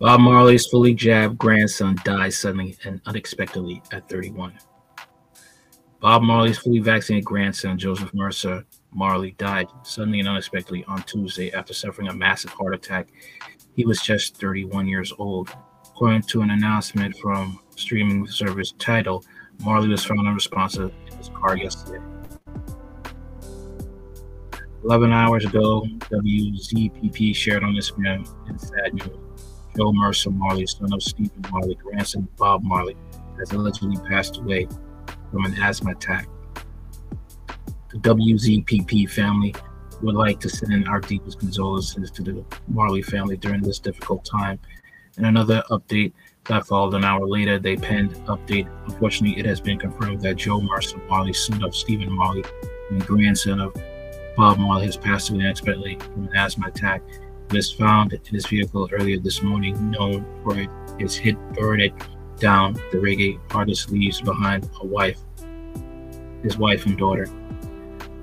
Bob Marley's fully jabbed grandson died suddenly and unexpectedly at 31. Bob Marley's fully vaccinated grandson, Joseph Mersa Marley, died suddenly and unexpectedly on Tuesday after suffering a massive heart attack. He was just 31 years old. According to an announcement from streaming service Tidal, Marley was found unresponsive in his car yesterday. 11 hours ago, WZPP shared on Instagram in sad news. Joe Mersa Marley, son of Stephen Marley, grandson of Bob Marley, has allegedly passed away from an asthma attack. The WZPP family would like to send our deepest condolences to the Marley family during this difficult time. And another update that followed an hour later, they penned update. Unfortunately, it has been confirmed that Joe Mersa Marley, son of Stephen Marley and grandson of Bob Marley, has passed away unexpectedly from an asthma attack. It was found in his vehicle earlier this morning, known for his hit burned down. The reggae artist leaves behind a wife, his wife and daughter.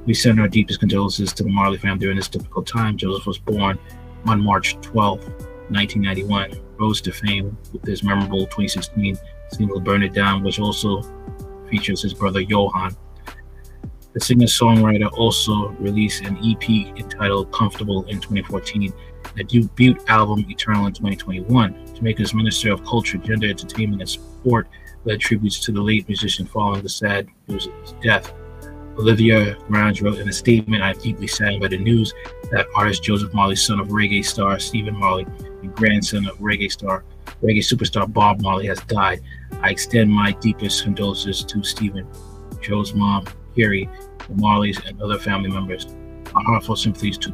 We send our deepest condolences to the Marley family during this difficult time. Joseph was born on March 12, 1991, rose to fame with his memorable 2016 single Burn It Down, which also features his brother Johan. The singer songwriter also released an EP entitled Comfortable in 2014, a debut album Eternal in 2021. Jamaica's Minister of Culture, Gender, Entertainment, and Sport led tributes to the late musician following the sad news of his death. Olivia Grange wrote in a statement, I'm deeply saddened by the news that artist Joseph Marley, son of reggae star Stephen Marley and grandson of reggae star, reggae superstar Bob Marley has died. I extend my deepest condolences to Stephen, Joe's mom, Carrie, the Marleys, and other family members. Our heartfelt sympathies to,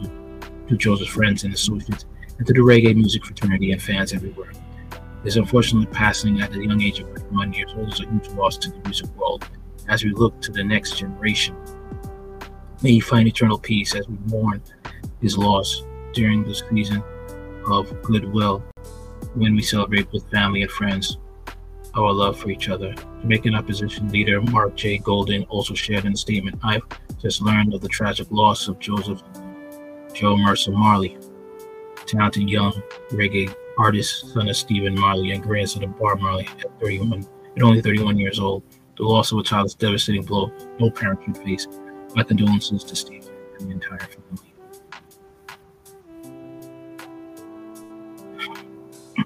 to Joseph's friends and associates, and to the reggae music fraternity and fans everywhere. His unfortunate passing at the young age of 51 years old is a huge loss to the music world as we look to the next generation. May he find eternal peace as we mourn his loss during this season of goodwill when we celebrate with family and friends our love for each other. Jamaican opposition leader Mark J. Golding also shared in a statement I've just learned of the tragic loss of Joseph Joe Mersa Marley, talented young reggae artist, son of Stephen Marley and grandson of Bob Marley at 31, at only 31 years old. The loss of a child is a devastating blow no parent can face. My condolences to Steve and the entire family.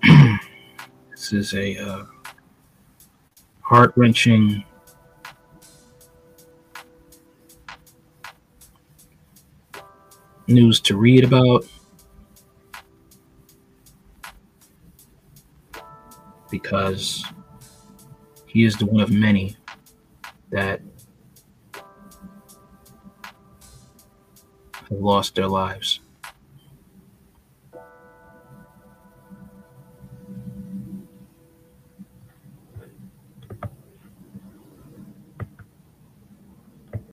this is a uh, heart wrenching news to read about. Because he is the one of many that have lost their lives.